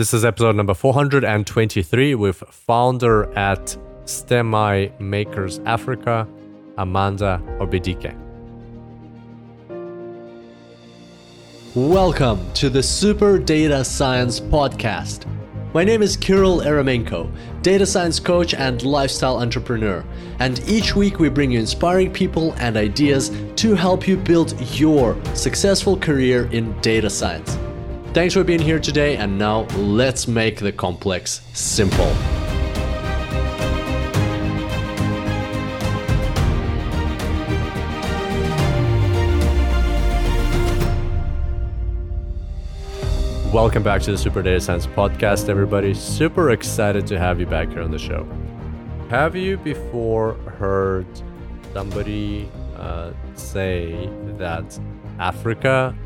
This is episode number 423 with founder at STEMI Makers Africa, Amanda Obidike. Welcome to the Super Data Science Podcast. My name is Kirill Eremenko, data science coach and lifestyle entrepreneur. And each week we bring you inspiring people and ideas to help you build your successful career in data science. Thanks for being here today, and now let's make the complex simple. Welcome back to the Super Data Science Podcast, everybody. Super excited to have you back here on the show. Have you before heard somebody uh, say that Africa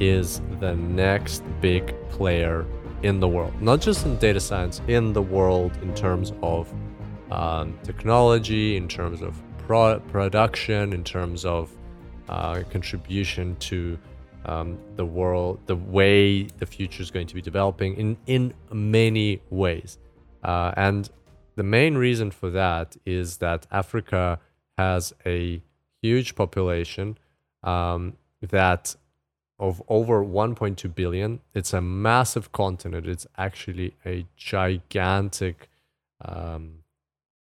is the next big player in the world? Not just in data science, in the world in terms of um, technology, in terms of pro- production, in terms of uh, contribution to um, the world, the way the future is going to be developing in in many ways. Uh, and the main reason for that is that Africa has a huge population um, that of over 1.2 billion. It's a massive continent. It's actually a gigantic um,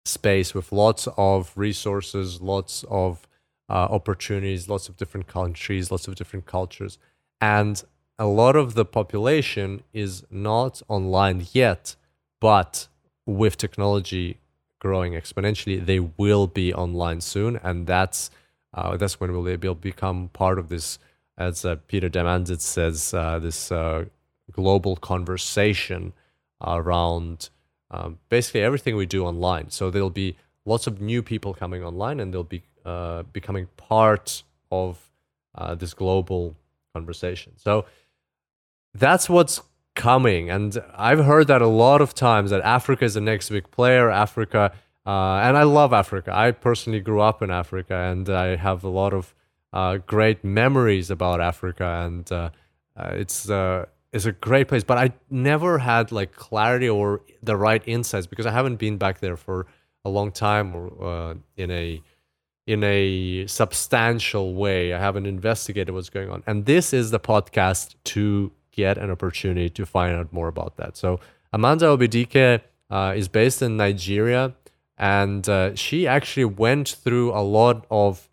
space with lots of resources, lots of uh, opportunities, lots of different countries, lots of different cultures. And a lot of the population is not online yet, but with technology growing exponentially, they will be online soon. And that's, uh, that's when be able to become part of this, as uh, Peter Diamandis says, uh, this uh, global conversation around um, basically everything we do online. So there'll be lots of new people coming online and they'll be uh, becoming part of uh, this global conversation. So that's what's coming. And I've heard that a lot of times that Africa is the next big player. Africa, uh, and I love Africa. I personally grew up in Africa and I have a lot of uh, great memories about Africa. And uh, uh it's, it's a great place. But I never had like clarity or the right insights because I haven't been back there for a long time or in a in a substantial way. I haven't investigated what's going on. And this is the podcast to get an opportunity to find out more about that. So Amanda Obidike uh, is based in Nigeria, and uh, she actually went through a lot of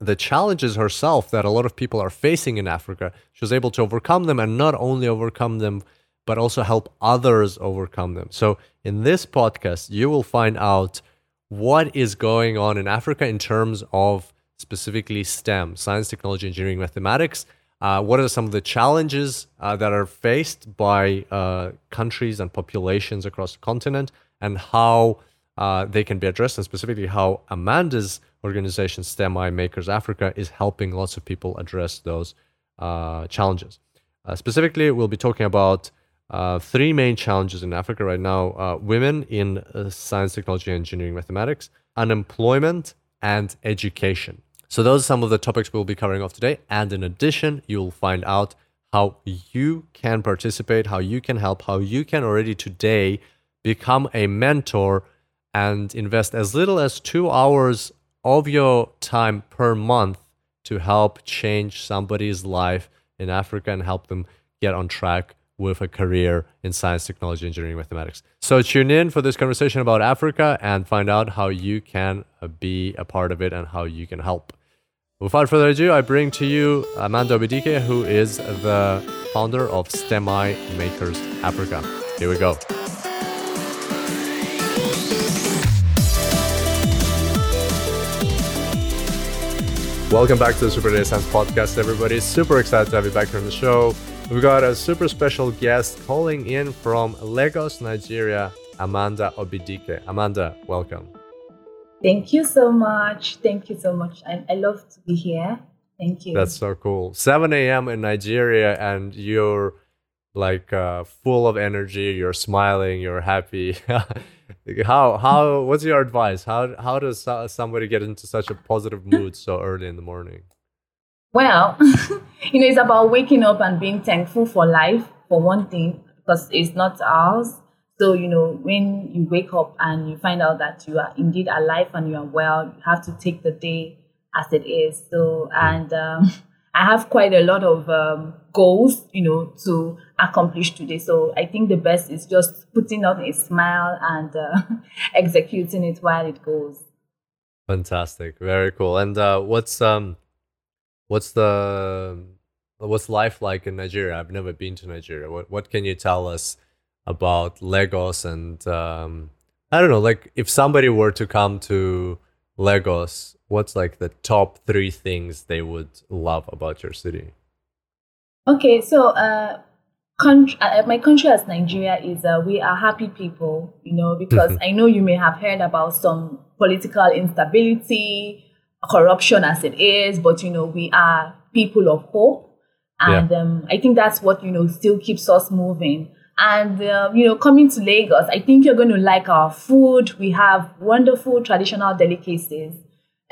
the challenges herself that a lot of people are facing in Africa. She was able to overcome them, and not only overcome them, but also help others overcome them. So in this podcast, you will find out what is going on in Africa in terms of specifically STEM, science, technology, engineering, mathematics. Uh, what are some of the challenges uh, that are faced by uh, countries and populations across the continent, and how uh, they can be addressed, and specifically how Amanda's organization, STEMI Makers Africa, is helping lots of people address those uh, challenges. Uh, specifically, we'll be talking about uh, three main challenges in Africa right now uh, women in uh, science, technology, engineering, mathematics, unemployment, and education. So, those are some of the topics we'll be covering off today. And in addition, you'll find out how you can participate, how you can help, how you can already today become a mentor and invest as little as two hours of your time per month to help change somebody's life in Africa and help them get on track with a career in science, technology, engineering, mathematics. So tune in for this conversation about Africa and find out how you can uh, be a part of it and how you can help. Without further ado, I bring to you Amanda Obidike, who is the founder of STEMI Makers Africa. Here we go. Welcome back to the Super Data Science Podcast, everybody. Super excited to have you back here on the show. We've got a super special guest calling in from Lagos, Nigeria, Amanda Obidike. Amanda, welcome. Thank you so much. Thank you so much. I, I love to be here. Thank you. That's so cool. 7 a.m. in Nigeria, and you're like uh, full of energy. You're smiling. You're happy. how how? What's your advice? How how does somebody get into such a positive mood so early in the morning? Well, you know, it's about waking up and being thankful for life, for one thing, because it's not ours. So, you know, when you wake up and you find out that you are indeed alive and you are well, you have to take the day as it is. So, and um, I have quite a lot of um, goals, you know, to accomplish today. So I think the best is just putting on a smile and uh, executing it while it goes. Fantastic, very cool. And uh, what's um, what's the what's life like in Nigeria? I've never been to Nigeria. What what can you tell us about Lagos and um, I don't know, like if somebody were to come to Lagos, what's like the top three things they would love about your city? Okay, so uh, country, uh, my country as Nigeria is uh, we are happy people, you know, because I know you may have heard about some political instability, corruption as it is, but you know we are people of hope, and yeah. um, I think that's what you know still keeps us moving. And um, you know, coming to Lagos, I think you're going to like our food. We have wonderful traditional delicacies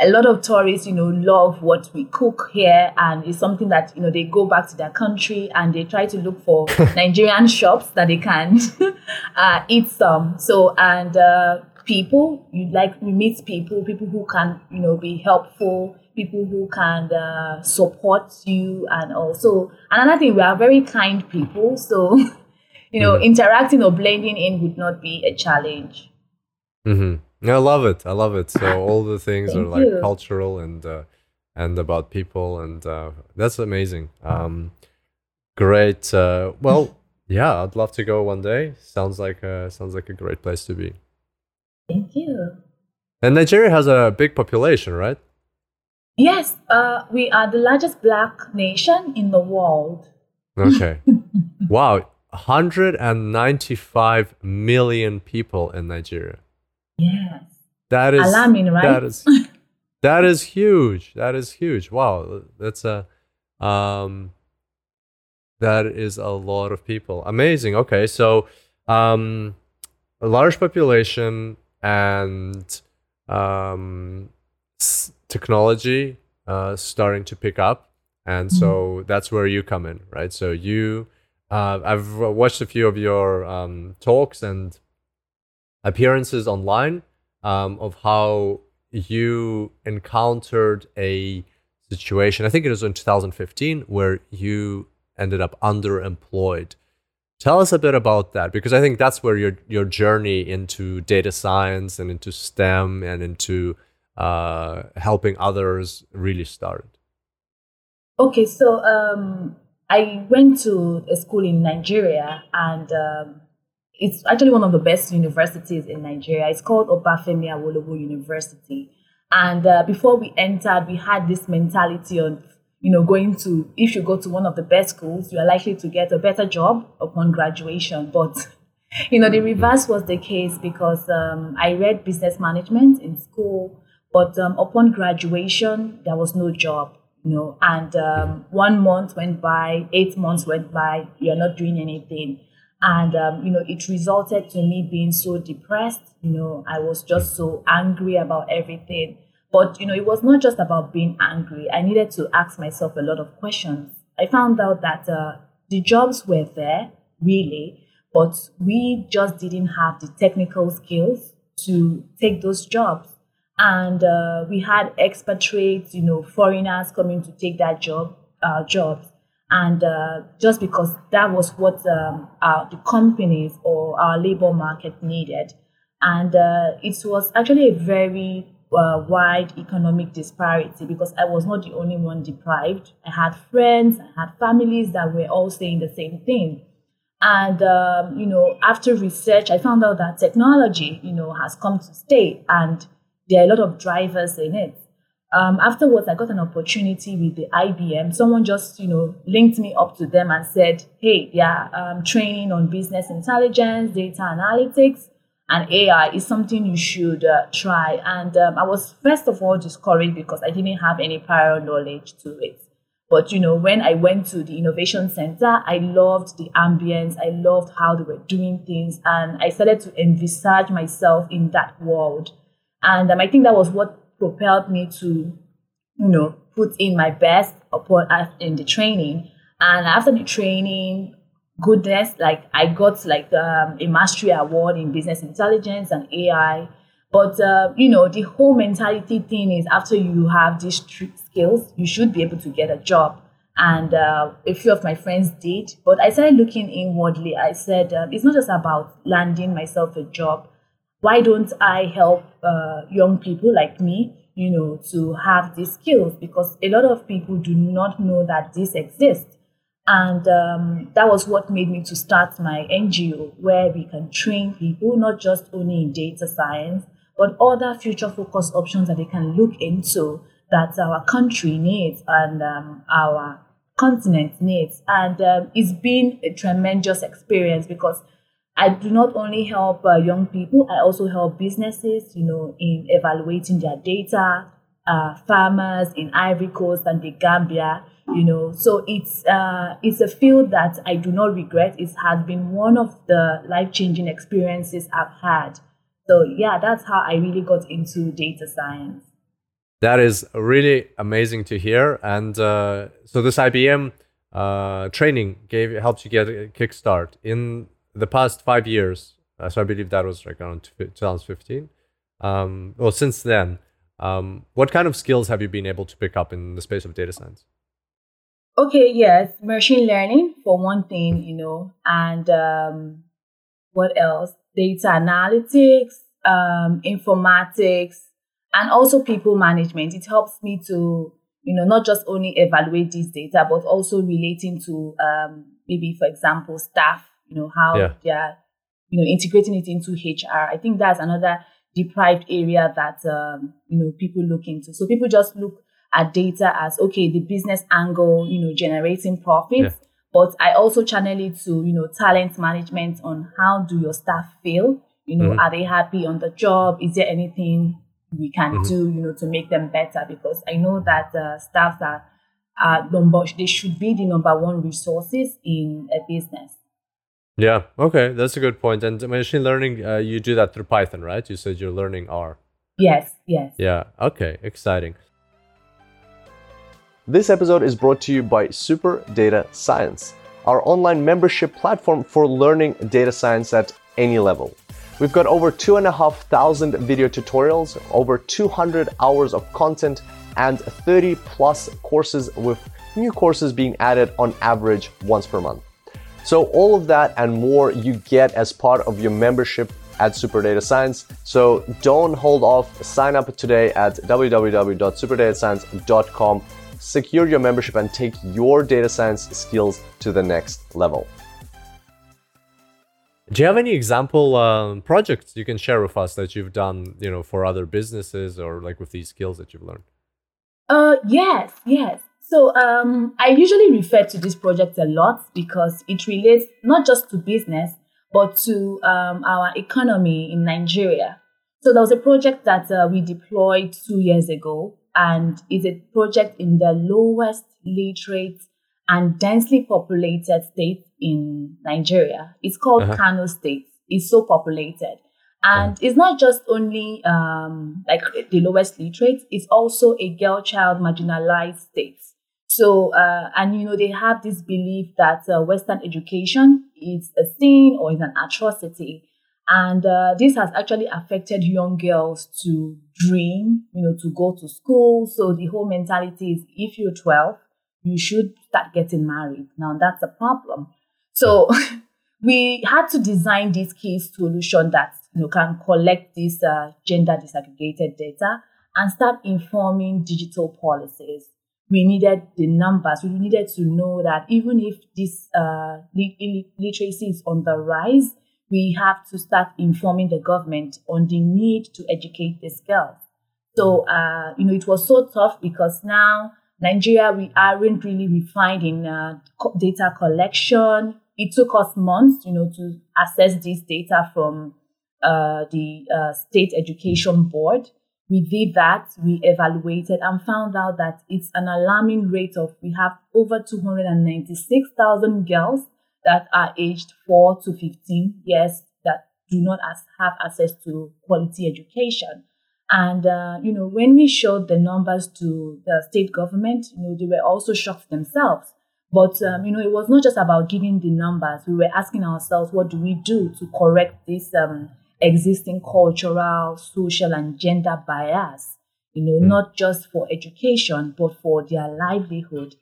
a lot of tourists, you know, love what we cook here, and it's something that you know they go back to their country and they try to look for Nigerian shops that they can uh, eat some. So and uh, people, you like we meet people, people who can you know be helpful, people who can uh, support you, and also another thing, we are very kind people, so you know, mm-hmm. interacting or blending in would not be a challenge. Mm-hmm. I love it. I love it. So all the things are like you. cultural and uh, and about people, and uh, that's amazing. Um, great. Uh, well, yeah, I'd love to go one day. Sounds like a, sounds like a great place to be. Thank you. And Nigeria has a big population, right? Yes, uh, we are the largest black nation in the world. Okay. wow, 195 million people in Nigeria. Yes. That is alarming, right? That is that is huge. That is huge. Wow, that's a um that is a lot of people. Amazing. Okay, so um a large population and um s- technology uh starting to pick up and so mm-hmm. that's where you come in, right? So you uh, I've watched a few of your um, talks and appearances online um, of how you encountered a situation. I think it was in 2015 where you ended up underemployed. Tell us a bit about that because I think that's where your your journey into data science and into STEM and into uh, helping others really started. Okay, so um, I went to a school in Nigeria and um, it's actually one of the best universities in Nigeria. It's called Obafemi Awolowo University. And uh, before we entered, we had this mentality of, you know, going to, if you go to one of the best schools, you are likely to get a better job upon graduation. But, you know, the reverse was the case because um, I read business management in school, but um, upon graduation, there was no job, you know, and um, one month went by, eight months went by, you're not doing anything and um, you know it resulted to me being so depressed you know i was just so angry about everything. But you know it was not just about being angry. I needed to ask myself a lot of questions. I found out that uh, the jobs were there really but we just didn't have the technical skills to take those jobs. And uh, we had expatriates you know foreigners coming to take that job uh, jobs and uh, just because that was what um, our, the companies or our labor market needed. And uh, it was actually a very uh, wide economic disparity because I was not the only one deprived. I had friends, I had families that were all saying the same thing. And, um, you know, after research, I found out that technology, you know, has come to stay and there are a lot of drivers in it. Um, afterwards, I got an opportunity with the IBM. Someone just, you know, linked me up to them and said, "Hey, yeah, um, training on business intelligence, data analytics, and AI is something you should uh, try." And um, I was first of all discouraged because I didn't have any prior knowledge to it. But you know, when I went to the innovation center, I loved the ambience. I loved how they were doing things, and I started to envisage myself in that world. And um, I think that was what propelled me to, you know, put in my best upon in the training. And after the training, goodness. Like I got like um, a mastery award in business intelligence and AI. But uh, you know, the whole mentality thing is after you have these skills, you should be able to get a job. And uh, a few of my friends did, but I started looking inwardly. I said, uh, it's not just about landing myself a job. Why don't I help uh, young people like me, you know, to have these skills? Because a lot of people do not know that this exists and um, that was what made me to start my NGO, where we can train people, not just only in data science, but other future focused options that they can look into that our country needs and um, our continent needs. And um, it's been a tremendous experience because I do not only help uh, young people, I also help businesses, you know, in evaluating their data, uh, farmers in Ivory Coast and the Gambia you know. So it's uh, it's a field that i do not regret. It has been one of the life-changing experiences i've had. So yeah that's how i really got into data science. That is really amazing to hear. And uh, so this ibm uh, training gave helped you get a kickstart in the past five years uh, so i believe that was like around 2015 um, well since then um, what kind of skills have you been able to pick up in the space of data science Okay, yes, machine learning for one thing, you know, and um, what else? Data analytics, um, informatics, and also people management. It helps me to, you know, not just only evaluate this data, but also relating to um, maybe, for example, staff. You know how yeah. they're, you know, integrating it into HR. I think that's another deprived area that um, you know people look into. So people just look at data as okay, the business angle, you know, generating profits. Yeah. But I also channel it to, you know, talent management on how do your staff feel? You know, mm-hmm. are they happy on the job? Is there anything we can mm-hmm. do, you know, to make them better? Because I know that uh, staff are uh, number they should be the number one resources in a business. Yeah. Okay, that's a good point. And machine learning, uh, you do that through Python, right? You said you're learning R. Yes. Yes. Yeah. Okay. Exciting. This episode is brought to you by Super Data Science, our online membership platform for learning data science at any level. We've got over 2,500 video tutorials, over 200 hours of content, and 30 plus courses with new courses being added on average once per month. So, all of that and more you get as part of your membership at Super Data Science. So, don't hold off. Sign up today at www.superdatascience.com secure your membership and take your data science skills to the next level. Do you have any example um, projects you can share with us that you've done, you know, for other businesses or like with these skills that you've learned? Uh, yes, yes. So um, I usually refer to this project a lot because it relates not just to business but to um, our economy in Nigeria. So there was a project that uh, we deployed two years ago and is a project in the lowest literate and densely populated state in Nigeria. It's called uh-huh. Kano State. It's so populated. And uh-huh. it's not just only um, like the lowest literate, it's also a girl child marginalized state. So, uh, and you know, they have this belief that uh, Western education is a sin or is an atrocity. And uh, this has actually affected young girls to dream, you know, to go to school. So the whole mentality is if you're 12, you should start getting married. Now that's a problem. So we had to design this key solution that you know can collect this uh, gender disaggregated data and start informing digital policies. We needed the numbers. We needed to know that even if this uh, literacy is on the rise, we have to start informing the government on the need to educate these girls. So, uh, you know, it was so tough because now Nigeria, we aren't really refined in uh, data collection. It took us months, you know, to assess this data from uh, the uh, state education board. We did that, we evaluated and found out that it's an alarming rate of, we have over 296,000 girls that are aged 4 to 15 years that do not as, have access to quality education. And, uh, you know, when we showed the numbers to the state government, you know, they were also shocked themselves But um, you know, it was not just about giving the numbers. We were asking ourselves, what do we do to correct this um, existing cultural, social, and gender bias? You know, mm. not just for education, but for their livelihood.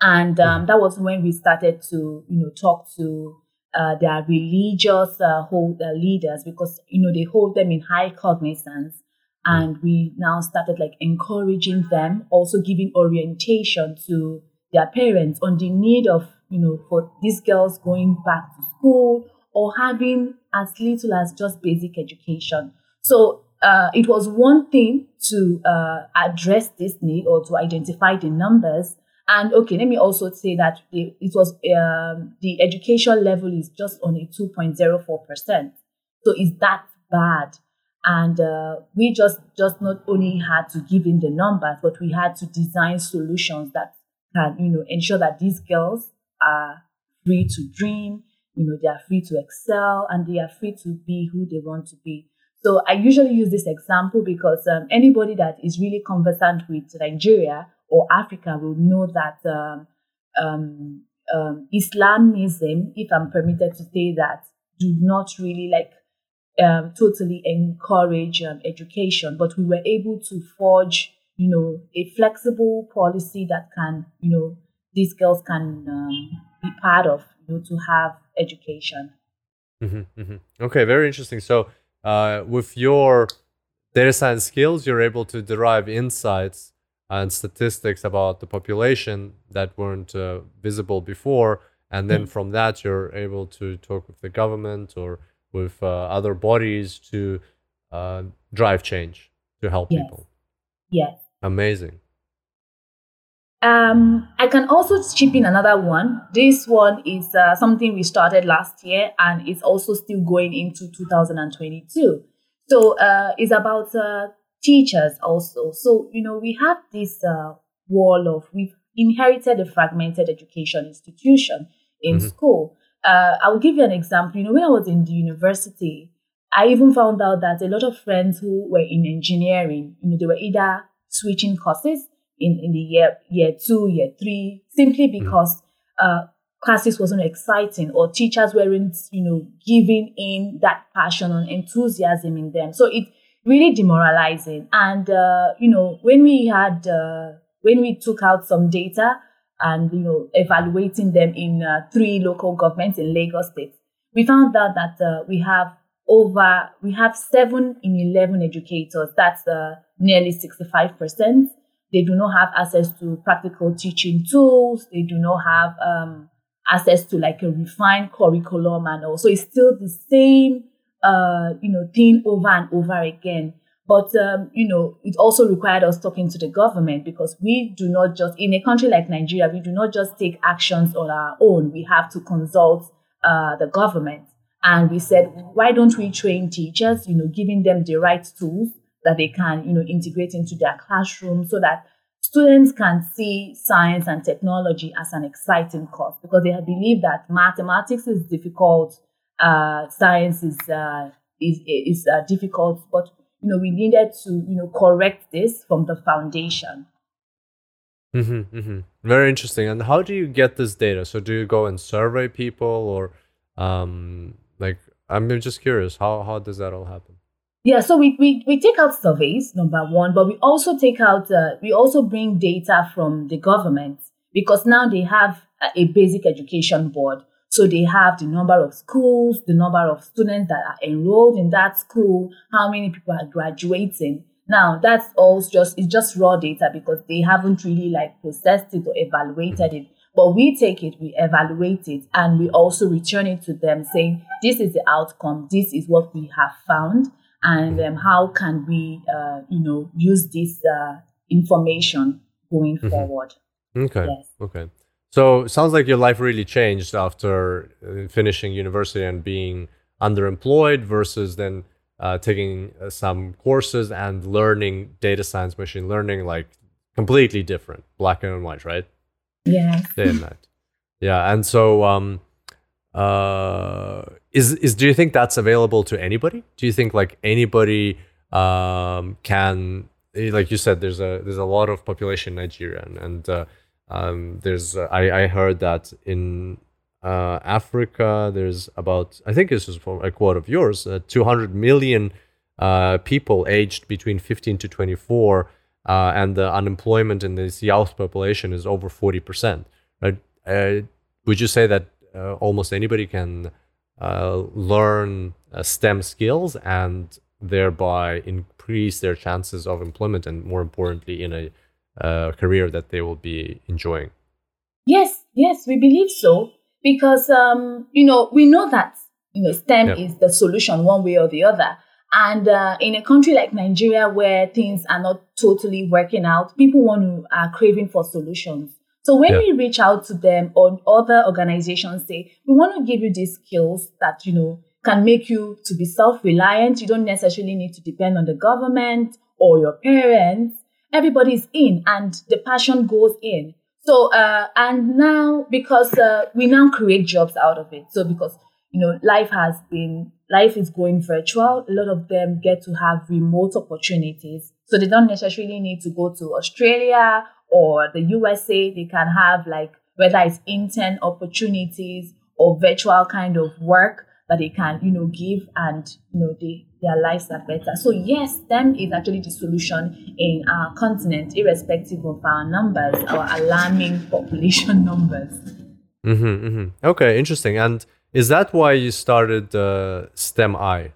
And um, that was when we started to, you know, talk to uh, their religious uh, hold, uh, leaders because you know they hold them in high cognizance and we now started like encouraging them also giving orientation to their parents on the need of you know for these girls going back to school or having as little as just basic education. So uh, it was one thing to uh, address this need or to identify the numbers. And okay let me also say that it, was um, the education level is just on a 2.04 percent. So is that bad. And uh, we just just not only had to give in the numbers but we had to design solutions that can you know ensure that these girls are free to dream you know they are free to excel and they are free to be who they want to be. So i usually use this example because um, anybody that is really conversant with nigeria or africa will know that um, um, um islamism if i'm permitted to say that do not really like um, totally encourage um, education, but we were able to forge, you know, a flexible policy that can, you know, these girls can um, be part of, to have education. Mm-hmm, mm-hmm. Okay, very interesting. So, uh, with your data science skills, you're able to derive insights and statistics about the population that weren't uh, visible before, and then mm-hmm. from that, you're able to talk with the government or with uh, other bodies to uh, drive change to help yes. people. Yes. Amazing. Um, I can also chip in another one. This one is uh, something we started last year and it's also still going into 2022. So uh, it's about uh, teachers also. So, you know, we have this uh, wall of, we've inherited a fragmented education institution in mm-hmm. school. Uh, I'll give you an example. You know, when I was in the university, I even found out that a lot of friends who were in engineering, you know, they were either switching courses in, in the year year two, year three, simply mm. because uh, classes wasn't exciting or teachers weren't, you know, giving in that passion and enthusiasm in them. So it really demoralizing. And uh, you know, when we had uh, when we took out some data and you know evaluating them in uh, three local governments in Lagos State, we found out that uh, we have over we have seven in eleven educators. That's uh, nearly sixty five percent. They do not have access to practical teaching tools. They do not have um, access to like a refined curriculum, and also it's still the same uh, you know thing over and over again. But, um, you know, it also required us talking to the government because we do not just, in a country like Nigeria, we do not just take actions on our own. We have to consult uh, the government. And we said, why don't we train teachers, you know, giving them the right tools that they can, you know, integrate into their classroom so that students can see science and technology as an exciting course because they believe that mathematics is difficult, uh, science is, uh, is, is uh, difficult, but you know, we needed to, you know, correct this from the foundation. Mm-hmm, mm-hmm. Very interesting. And how do you get this data? So do you go and survey people or um, like, I'm just curious, how, how does that all happen? Yeah, so we, we, we take out surveys, number one, but we also take out, uh, we also bring data from the government because now they have a basic education board. So they have the number of schools, the number of students that are enrolled in that school, how many people are graduating. Now that's all just it's just raw data because they haven't really like processed it or evaluated it. But we take it, we evaluate it, and we also return it to them saying, this is the outcome, this is what we have found, and um, how can we, uh, you know, use this uh, information going mm-hmm. forward. Okay. Yes. Okay. So sounds like your life really changed after uh, finishing university and being underemployed versus then uh, taking uh, some courses and learning data science, machine learning, like completely different, black and white, right? Yeah. Day and night. Yeah, and so um, uh, is is do you think that's available to anybody? Do you think like anybody um, can, like you said, there's a there's a lot of population in Nigeria and. and uh, um, there's uh, I, I heard that in uh, Africa there's about I think this is from a quote of yours uh, 200 million uh, people aged between 15 to 24 uh, and the unemployment in this youth population is over 40 percent right would you say that almost anybody can learn STEM skills and thereby increase their chances of employment and more importantly in a uh, career that they will be enjoying yes yes we believe so because um, you know we know that you know STEM yep. is the solution one way or the other. And uh, in a country like Nigeria, where things are not totally working out, people want to are craving for solutions. So when we reach out to them or other organizations say, we want to give you these skills that you know can make you to be self-reliant. You don't necessarily need to depend on the government or your parents. Everybody's in, and the passion goes in. So, uh, and now because uh, we now create jobs out of it. So, because, you know, life has been, life is going virtual, a lot of them get to have remote opportunities. So, they don't necessarily need to go to Australia or the USA. They can have, like, whether it's intern opportunities or virtual kind of work that they can, you know, give and, you know, they, their lives are better. So yes, STEM is actually the solution in our continent, irrespective of our numbers, our alarming population numbers. Mm-hmm, mm-hmm. Okay, interesting. And is that why you started uh, STEM I?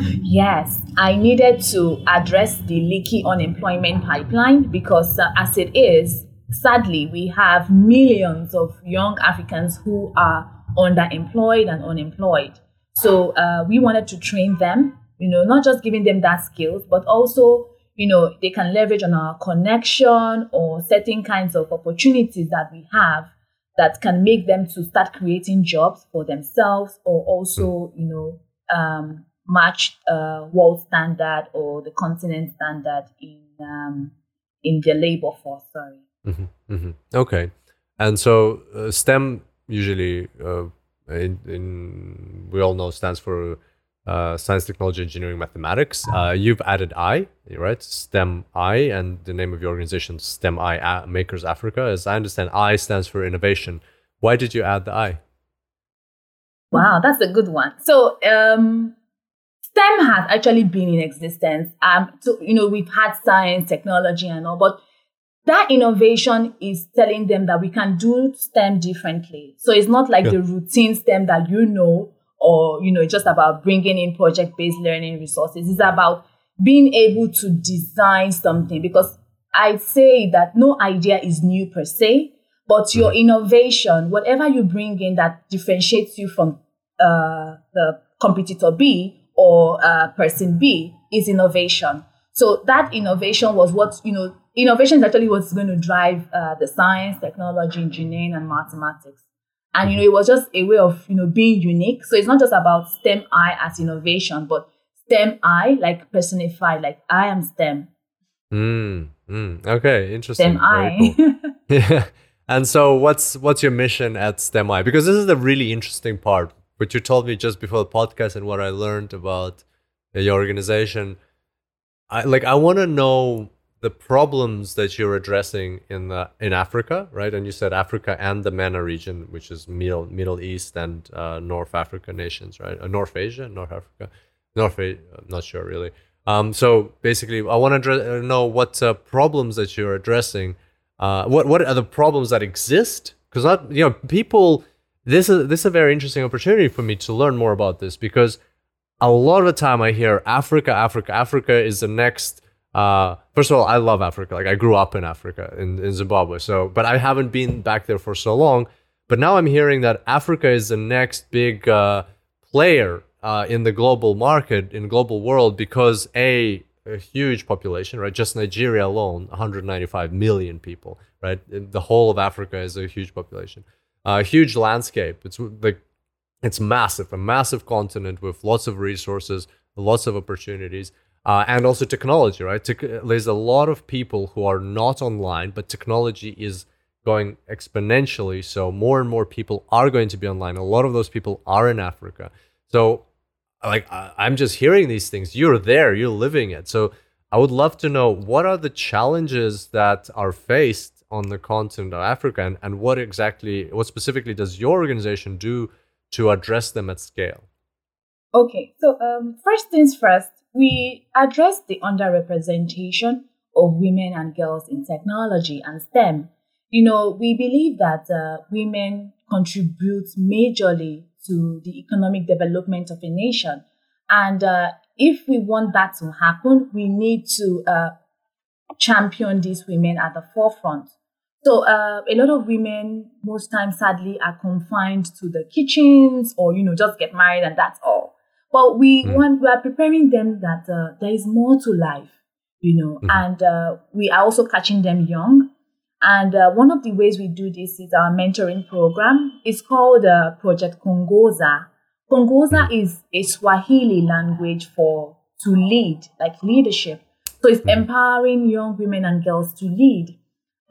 Yes, I needed to address the leaky unemployment pipeline because, uh, as it is, sadly, we have millions of young Africans who are underemployed and unemployed. So uh, we wanted to train them, you know, not just giving them that skills, but also, you know, they can leverage on our connection or certain kinds of opportunities that we have that can make them to start creating jobs for themselves or also, you know, um, match uh, world standard or the continent standard in um, in the labor force. Sorry. Mm-hmm, mm-hmm. Okay, and so uh, STEM usually uh, in, in, we all know stands for uh, science, technology, engineering, mathematics. Uh, you've added I, right? STEM I, and the name of your organization, STEM I Makers Africa. As I understand, I stands for innovation. Why did you add the I? Wow, that's a good one. So, um, STEM has actually been in existence. Um, so, you know, we've had science, technology, and all, but that innovation is telling them that we can do STEM differently. So it's not like yeah. the routine STEM that you know, or you know, just about bringing in project-based learning resources. It's about being able to design something because I say that no idea is new per se, but your mm. innovation, whatever you bring in that differentiates you from uh, the competitor B or uh, person B, is innovation. So that innovation was what you know innovation is actually what's going to drive uh, the science, technology, engineering, and mathematics. And you know, it was just a way of you know being unique. So it's not just about STEM I as innovation, but STEM I like personified, like I am STEM. Mm, mm, okay, interesting. STEM I. Cool. yeah. And so, what's what's your mission at STEM I? Because this is the really interesting part, which you told me just before the podcast, and what I learned about your organization. I like. I want to know the problems that you're addressing in the in Africa, right? And you said Africa and the MENA region, which is Middle Middle East and uh, North Africa nations, right? Uh, North Asia, North Africa, North Asia. I'm not sure really. Um, so basically, I want to uh, know what uh, problems that you're addressing. Uh, what what are the problems that exist? Because you know people. This is this is a very interesting opportunity for me to learn more about this because a lot of the time I hear Africa, Africa, Africa is the next uh, first of all, I love Africa. Like I grew up in Africa, in, in Zimbabwe. So, but I haven't been back there for so long. But now I'm hearing that Africa is the next big uh, player uh, in the global market, in global world, because a a huge population, right? Just Nigeria alone, 195 million people, right? The whole of Africa is a huge population, a huge landscape. It's like it's massive, a massive continent with lots of resources, lots of opportunities uh, and also technology, right? Te- there's a lot of people who are not online, but technology is going exponentially. So more and more people are going to be online. A lot of those people are in Africa. So, like, I'm just hearing these things. You're there, you're living it. So, I would love to know what are the challenges that are faced on the continent of Africa, and, and what exactly, what specifically does your organization do to address them at scale? Okay, so um, first things first, we address the underrepresentation of women and girls in technology and STEM. You know, we believe that uh, women contribute majorly to the economic development of a nation. And uh, if we want that to happen, we need to uh, champion these women at the forefront. So uh, a lot of women, most times, sadly, are confined to the kitchens or you know just get married and that's all. But we mm. want we are preparing them that uh, there is more to life, you know, mm-hmm. and uh, we are also catching them young. And uh, one of the ways we do this is our mentoring program. It's called uh, Project Kuongoza. Kuongoza mm. is a Swahili language for to lead, like leadership. So it's mm. empowering young women and girls to lead.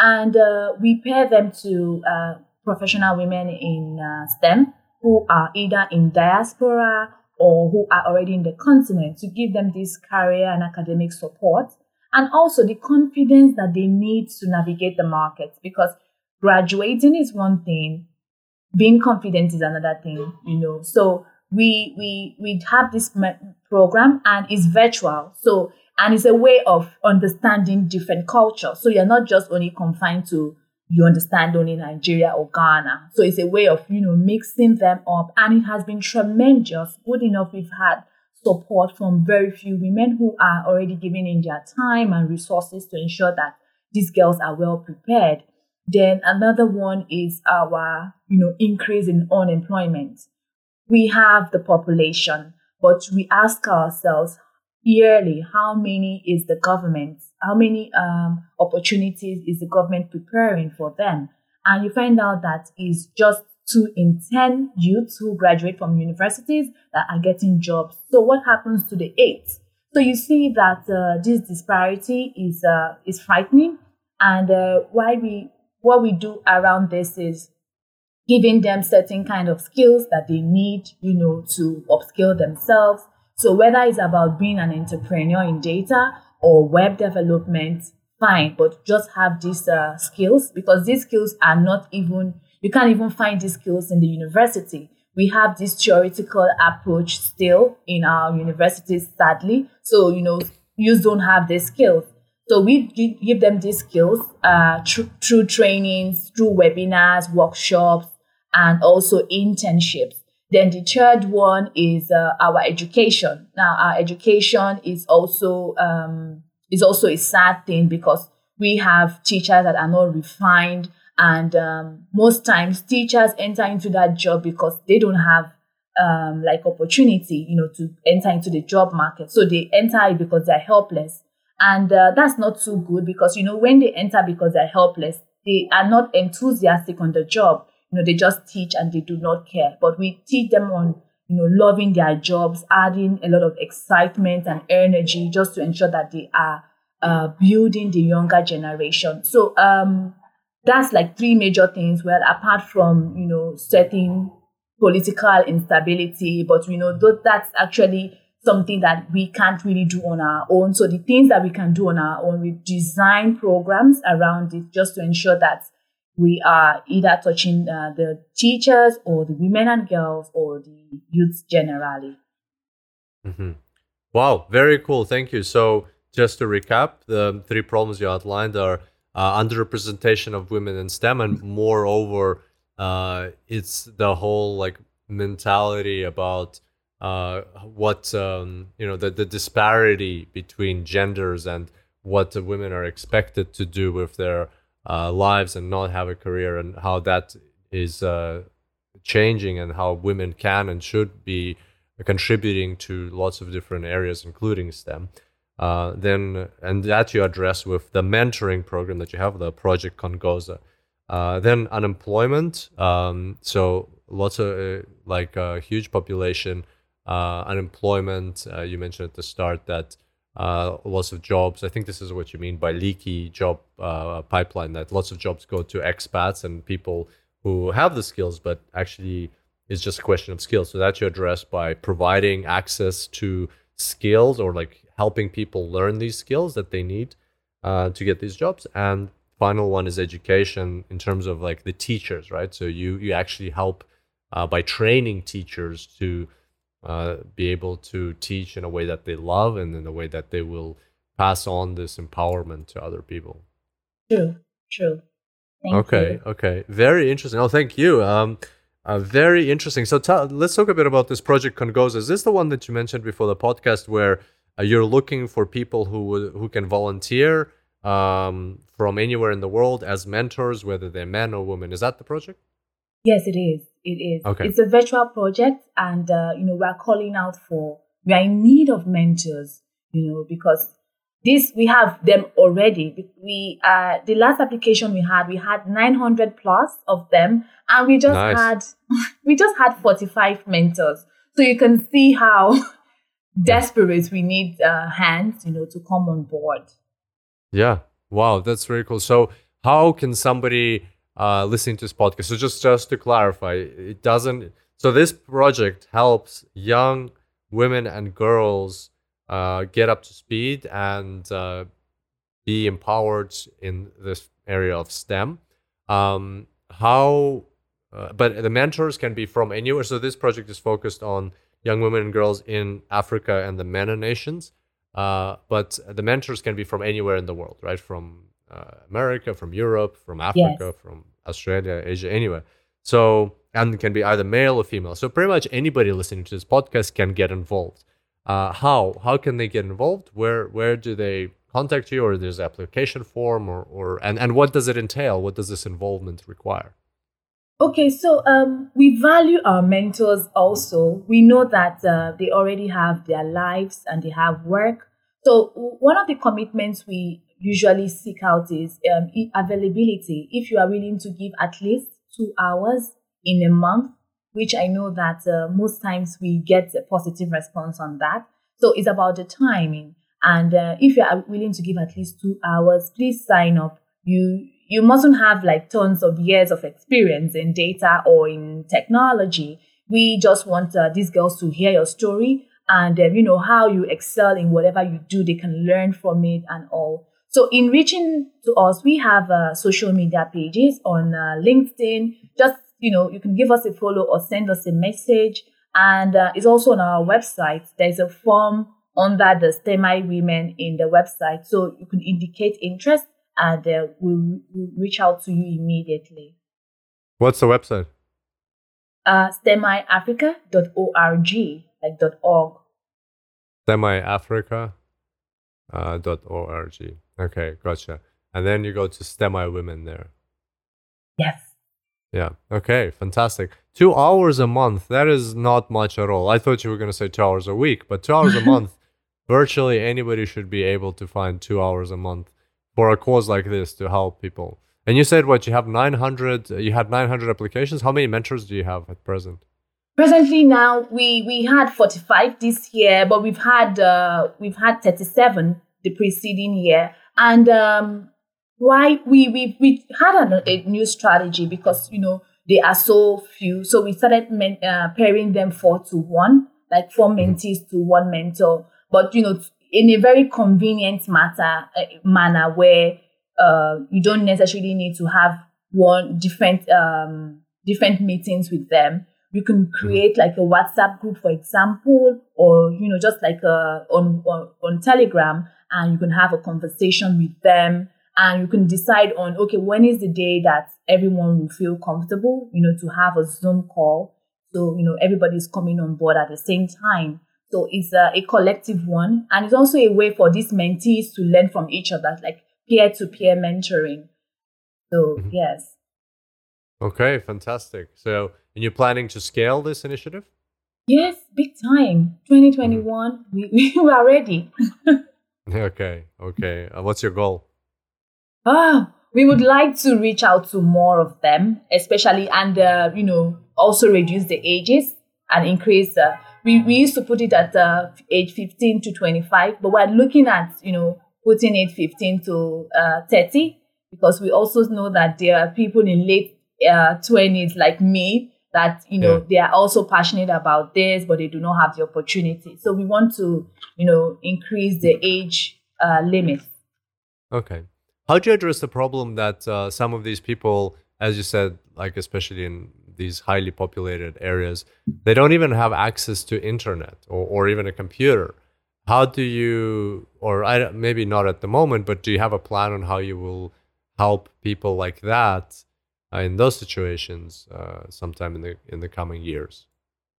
And uh, we pair them to uh, professional women in uh, STEM who are either in diaspora or who are already in the continent to give them this career and academic support. And also the confidence that they need to navigate the market because graduating is one thing being confident is another thing you know. So we we we have this program and it's virtual. So and it's a way of understanding different cultures so you're not just only confined to you understand only Nigeria or Ghana. So it's a way of, you know, mixing them up. And it has been tremendous. Good enough, we've had support from very few women who are already giving in their time and resources to ensure that these girls are well prepared. Then another one is our, you know, increase in unemployment. We have the population, but we ask ourselves, yearly how many is the government how many um, opportunities is the government preparing for them? And you find out that is just two in 10 youths who graduate from universities that are getting jobs. So what happens to the eight? So you see that uh, this disparity is uh, is frightening. And uh, why we what we do around this is giving them certain kind of skills that they need you know to upskill themselves so whether it's about being an entrepreneur in data or web development, fine, but just have these uh, skills because these skills are not even, you can't even find these skills in the university. We have this theoretical approach still in our universities, sadly. So, you know, youth don't have these skills. So we give them these skills uh, through, through trainings, through webinars, workshops, and also internships. Then the third one is uh, our education. Now, our education is also um, is also a sad thing because we have teachers that are not refined, and um, most times teachers enter into that job because they don't have um, like opportunity, you know, to enter into the job market. So they enter it because they're helpless, and uh, that's not too good because you know when they enter because they're helpless, they are not enthusiastic on the job you know, they just teach and they do not care. But we teach them on, you know, loving their jobs, adding a lot of excitement and energy just to ensure that they are uh, building the younger generation. So um, that's like three major things. Well, apart from, you know, setting political instability, but, you know, that's actually something that we can't really do on our own. So the things that we can do on our own, we design programs around it just to ensure that we are either touching uh, the teachers or the women and girls or the youths generally. Mm-hmm. Wow, very cool. Thank you. So, just to recap, the three problems you outlined are uh, underrepresentation of women in STEM, and moreover, uh, it's the whole like mentality about uh, what um, you know the, the disparity between genders and what the women are expected to do with their uh, lives and not have a career and how that is uh, changing and how women can and should be contributing to lots of different areas including stem uh, then and that you address with the mentoring program that you have the project Kuongoza. uh, then unemployment um, so lots of uh, like a huge population uh, unemployment you mentioned at the start that uh, lots of jobs. I think this is what you mean by leaky job uh, pipeline. That lots of jobs go to expats and people who have the skills, but actually it's just a question of skills. So that you address by providing access to skills or like helping people learn these skills that they need uh, to get these jobs. And final one is education in terms of like the teachers, right? So you you actually help uh, by training teachers to uh, be able to teach in a way that they love and in a way that they will pass on this empowerment to other people. True, true. Thank okay, you. okay, very interesting. Oh, thank you. Um, uh, very interesting. So t- let's talk a bit about this project Kuongoza. Is this the one that you mentioned before the podcast, where uh, you're looking for people who who can volunteer um, from anywhere in the world as mentors, whether they're men or women? Is that the project? Yes, it is. It is. Okay. It's a virtual project, and uh, you know we're calling out for we are in need of mentors. You know because this we have them already. We uh, the last application we had we had 900 plus of them, and we just nice. had we just had 45 mentors. So you can see how desperate we need uh, hands, you know, to come on board. Yeah. Wow, that's very cool. So how can somebody uh, listening to this podcast. So just just to clarify, it doesn't. So this project helps young women and girls uh, get up to speed and uh, be empowered in this area of STEM. Um, how, uh, but the mentors can be from anywhere. So this project is focused on young women and girls in Africa and the MENA nations. Uh, but the mentors can be from anywhere in the world, right? From America, from Europe, from Africa, yes. from Australia, Asia, anywhere. So, and can be either male or female. So, pretty much anybody listening to this podcast can get involved. Uh, how? How can they get involved? Where Where do they contact you, or there's application form, or or and and what does it entail? What does this involvement require? Okay, so um, we value our mentors also. We know that uh, they already have their lives and they have work. So, one of the commitments we usually seek out is um, availability. If you are willing to give at least two hours in a month, which I know that uh, most times we get a positive response on that. So it's about the timing. And uh, if you are willing to give at least two hours, please sign up. You you mustn't have like tons of years of experience in data or in technology. We just want uh, these girls to hear your story and uh, you know how you excel in whatever you do. They can learn from it and all. So in reaching to us, we have uh, social media pages on uh, LinkedIn. Just, you know, you can give us a follow or send us a message. And uh, it's also on our website. There's a form under the STEMI women in the website. So you can indicate interest and uh, we'll, we'll, reach out to you immediately. What's the website? Uh, STEMIAfrica.org, like .org. STEMIAfrica uh, .org. Okay, gotcha. And then you go to STEMI Women there. Yes. Yeah. Okay. Fantastic. Two hours a month. That is not much at all. I thought you were going to say two hours a week, but two hours a month. Virtually anybody should be able to find two hours a month for a cause like this to help people. And you said what you have 900. You had 900 applications. How many mentors do you have at present? Presently, now we we had 45 this year, but we've had uh, we've had 37 the preceding year. And um, why we, we, we had a, a, new strategy because, you know, they are so few. So we started men, uh, pairing them four to one, like four mm-hmm. mentees to one mentor. But, you know, in a very convenient matter, uh, manner where uh, you don't necessarily need to have one different um, different meetings with them. You can mm-hmm. create like a WhatsApp group, for example, or you know, just like a, uh, on, on on Telegram, and you can have a conversation with them and you can decide on okay when is the day that everyone will feel comfortable you know to have a zoom call. So you know everybody's coming on board at the same time. So it's a, a collective one and it's also a way for these mentees to learn from each other like peer-to-peer mentoring. So mm-hmm. yes. Okay fantastic. So and you're planning to scale this initiative? Yes big time. 2021 mm-hmm. we, we are ready Okay, okay. Uh, what's your goal? Ah, we would like to reach out to more of them, especially and uh, you know also reduce the ages and increase. Uh, we we used to put it at uh, age fifteen to twenty five, but we're looking at you know putting it fifteen to uh, thirty because we also know that there are people in late uh, twenties like me that you know yeah. they are also passionate about this but they do not have the opportunity so we want to you know increase the age uh, limit okay how do you address the problem that uh, some of these people, as you said, like especially in these highly populated areas, they don't even have access to internet or, or even a computer. How do you, or I, maybe not at the moment, but do you have a plan on how you will help people like that in those situations uh, sometime in the in the coming years?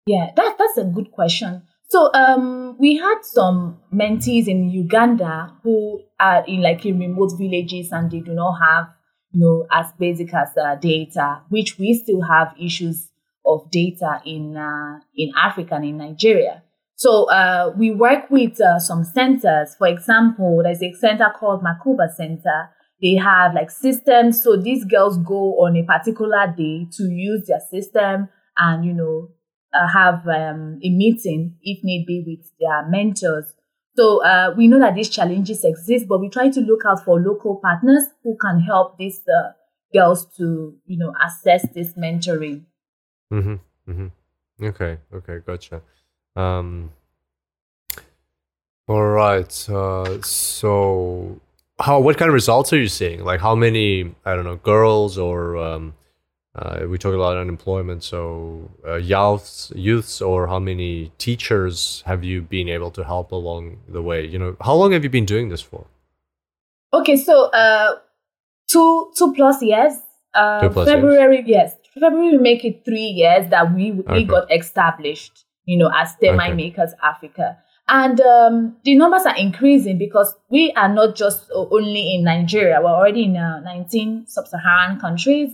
Yeah, that, that's a good question. So um, we had some mentees in Uganda who are in like in remote villages and they do not have you know, as basic as uh, data, which we still have issues of data in uh, in Africa and in Nigeria. So uh, we work with uh, some centers. For example, there's a center called Makuba Center. They have like systems. So these girls go on a particular day to use their system and you know uh, have um, a meeting if need be with their mentors so uh, we know that these challenges exist, but we try to look out for local partners who can help these uh, girls to, you know, assess this mentoring. Mm-hmm. Mm-hmm. Okay. Okay. Gotcha. Um, all right. Uh, so, how? What kind of results are you seeing? Like, how many? I don't know, girls or um, uh, we talk about unemployment. So, uh, youths, youths, or how many teachers have you been able to help along the way? You know, how long have you been doing this for? Okay, so uh, two two plus years. Uh, two plus February, years. yes, February will make it three years that we we okay. got established. You know, as STEM okay. Makers Africa. And um, the numbers are increasing because we are not just only in Nigeria. We're already in uh, 19 sub-Saharan countries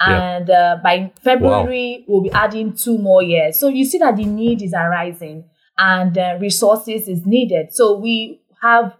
and uh, by February wow. we'll be adding two more years. So you see that the need is arising and uh, resources is needed. So we have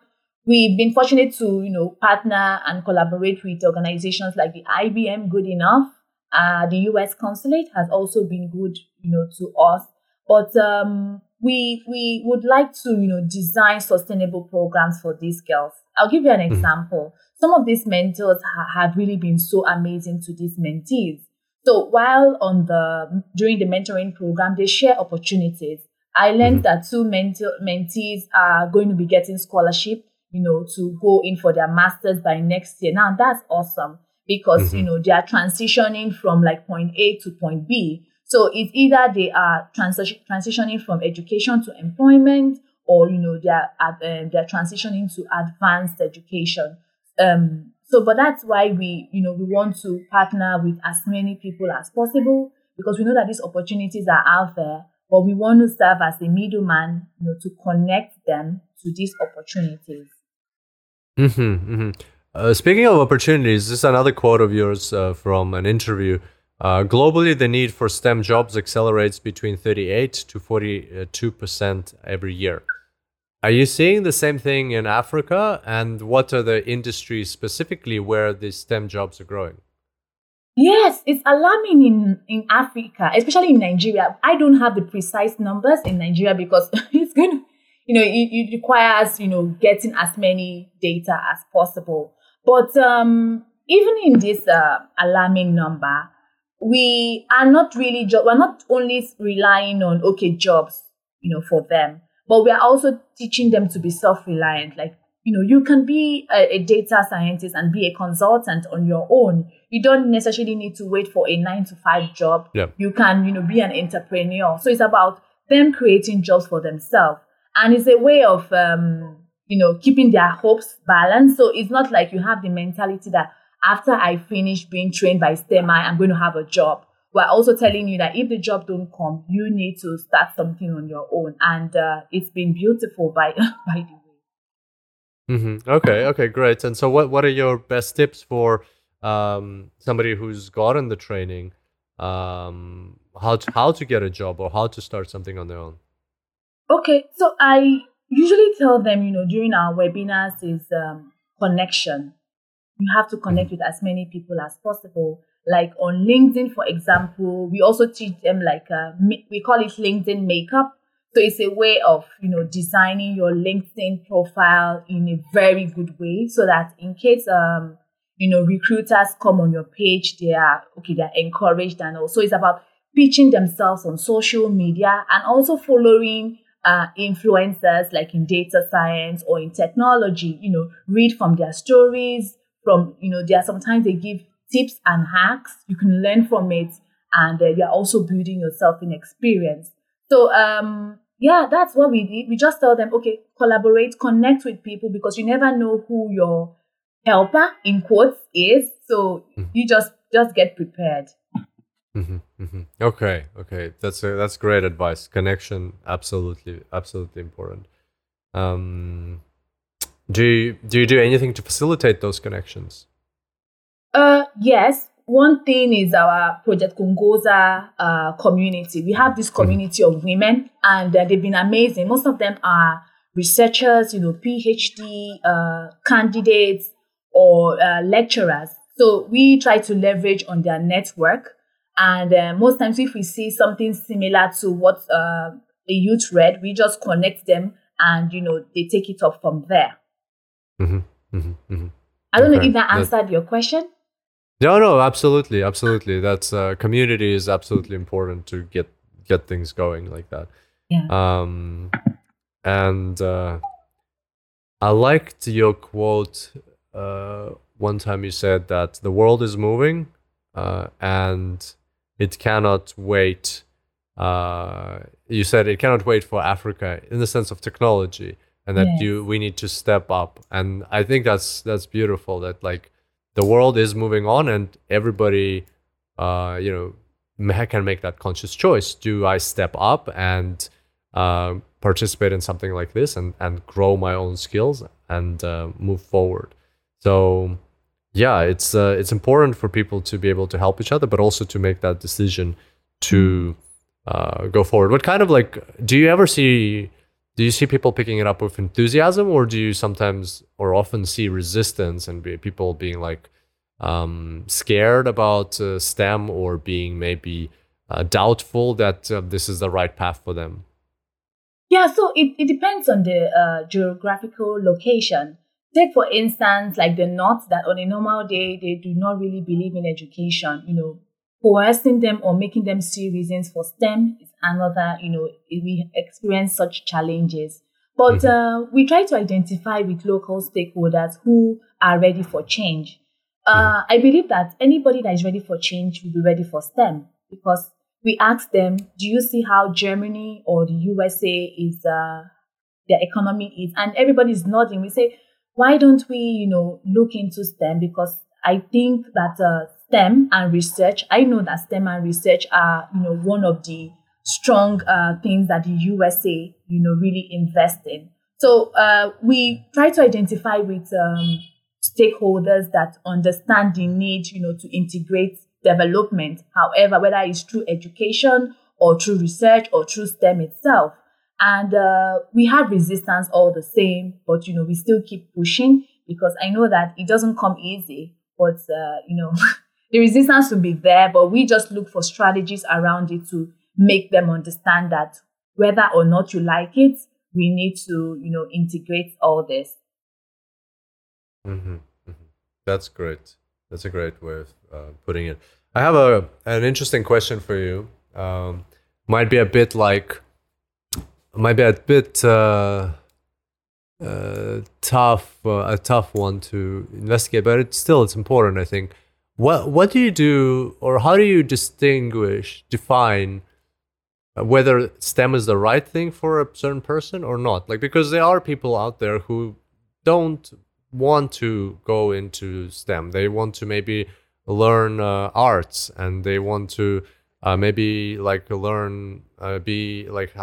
we've been fortunate to you know partner and collaborate with organizations like the IBM Good Enough. Uh, the U.S. consulate has also been good you know to us, but um, we we would like to you know design sustainable programs for these girls. I'll give you an mm-hmm. example. Mm some of these mentors ha- have really been so amazing to these mentees. So while on the during the mentoring program, they share opportunities. I learned mm-hmm. that two mentor, mentees are going to be getting scholarship, you know, to go in for their masters by next year. Now that's awesome because mm-hmm. you know they are transitioning from like point A to point B. So it's either they are transi- transitioning from education to employment, or you know they are uh, they are transitioning to advanced education. Um, so, but that's why we, you know, we want to partner with as many people as possible because we know that these opportunities are out there, but we want to serve as a middleman, you know, to connect them to these opportunities. Mm-hmm, mm-hmm. Uh, speaking of opportunities, this is another quote of yours uh, from an interview. Uh, globally, the need for STEM jobs accelerates between 38 to 42 percent every year. Are you seeing the same thing in Africa? And what are the industries specifically where these STEM jobs are growing? Yes, it's alarming in, in Africa, especially in Nigeria. I don't have the precise numbers in Nigeria because it's going you know, it, it requires, you know, getting as many data as possible. But um, even in this uh, alarming number, we are not really, jo- we're not only relying on, okay, jobs, you know, for them but we are also teaching them to be self-reliant. Like, you know, you can be a, a, data scientist and be a consultant on your own. You don't necessarily need to wait for a nine to five job. Yeah. You can, you know, be an entrepreneur. So it's about them creating jobs for themselves. And it's a way of, um, you know, keeping their hopes balanced. So it's not like you have the mentality that after I finish being trained by STEMI, I'm going to have a job we're also telling you that if the job don't come, you need to start something on your own. And uh, it's been beautiful by by the way. Mm-hmm. Okay. Okay. Great. And so, what what are your best tips for um, somebody who's gotten the training, um, how to how to get a job or how to start something on their own? Okay. So I usually tell them, you know, during our webinars is um, connection. You have to connect with as many people as possible like on LinkedIn, for example, we also teach them like a, uh, we call it LinkedIn makeup. So it's a way of you know designing your LinkedIn profile in a very good way, so that in case um you know recruiters come on your page, they are okay, they're encouraged, and also it's about pitching themselves on social media and also following uh, influencers like in data science or in technology. You know, read from their stories, from you know there are sometimes they give tips and hacks. You can learn from it and uh, you're also building yourself in experience. So um yeah that's what we did. We just tell them okay collaborate connect with people because you never know who your helper in quotes is. So mm-hmm. you just just get prepared. Mm-hmm, mm-hmm. okay okay. That's a, that's great advice. Connection absolutely absolutely important. Um do you, do you do anything to facilitate those connections uh yes one thing is our Project Kuongoza uh, community. We have this community of women, and uh, they've been amazing. Most of them are researchers, you know, PhD uh, candidates or uh, lecturers. So we try to leverage on their network. And uh, most times, if we see something similar to what uh, a youth read, we just connect them, and you know, they take it up from there. Mm-hmm, mm-hmm, mm-hmm. I don't okay. know if that answered That's- your question. No, no, absolutely, absolutely. That's uh, community is absolutely important to get get things going like that. Yeah. Um, and uh, I liked your quote. Uh, one time you said that the world is moving, uh, and it cannot wait. Uh, you said it cannot wait for Africa in the sense of technology, and that you we need to step up. And I think that's that's beautiful. That like the world is moving on and everybody uh, you know can make that conscious choice do i step up and uh, participate in something like this and, and grow my own skills and uh, move forward so yeah it's uh, it's important for people to be able to help each other but also to make that decision to uh, go forward what kind of like do you ever see do you see people picking it up with enthusiasm or do you sometimes or often see resistance and be, people being like um, scared about uh, stem or being maybe uh, doubtful that uh, this is the right path for them? Yeah so it, it depends on the uh, geographical location. Take for instance like the north that on a normal day they do not really believe in education you know coercing them or making them see reasons for STEM another, you know, we experience such challenges. But mm-hmm. uh, we try to identify with local stakeholders who are ready for change. Uh, mm-hmm. I believe that anybody that is ready for change will be ready for STEM because we ask them, do you see how Germany or the USA is, uh, their economy is? And everybody is nodding. We say, why don't we, you know, look into STEM? Because I think that uh, STEM and research. I know that STEM and research are, you know, one of the strong uh, things that the USA, you know, really invest in. So uh, we try to identify with um, stakeholders that understand the need, you know, to integrate development. However, whether it's through education or through research or through STEM itself. And uh, we have resistance all the same, but you know, we still keep pushing because I know that it doesn't come easy. But uh, you know, the resistance will be there, but we just look for strategies around it to make them understand that whether or not you like it, we need to, you know, integrate all this. Mm-hmm. Mm-hmm. That's great. That's a great way of uh, putting it. I have a an interesting question for you. Um, might be a bit like, might be a bit uh, uh, tough, uh, a tough one to investigate, but it's still it's important. I think what what do you do, or how do you distinguish, define whether STEM is the right thing for a certain person or not? Like because there are people out there who don't want to go into STEM. They want to maybe learn uh, arts and they want to uh, maybe like learn uh, be like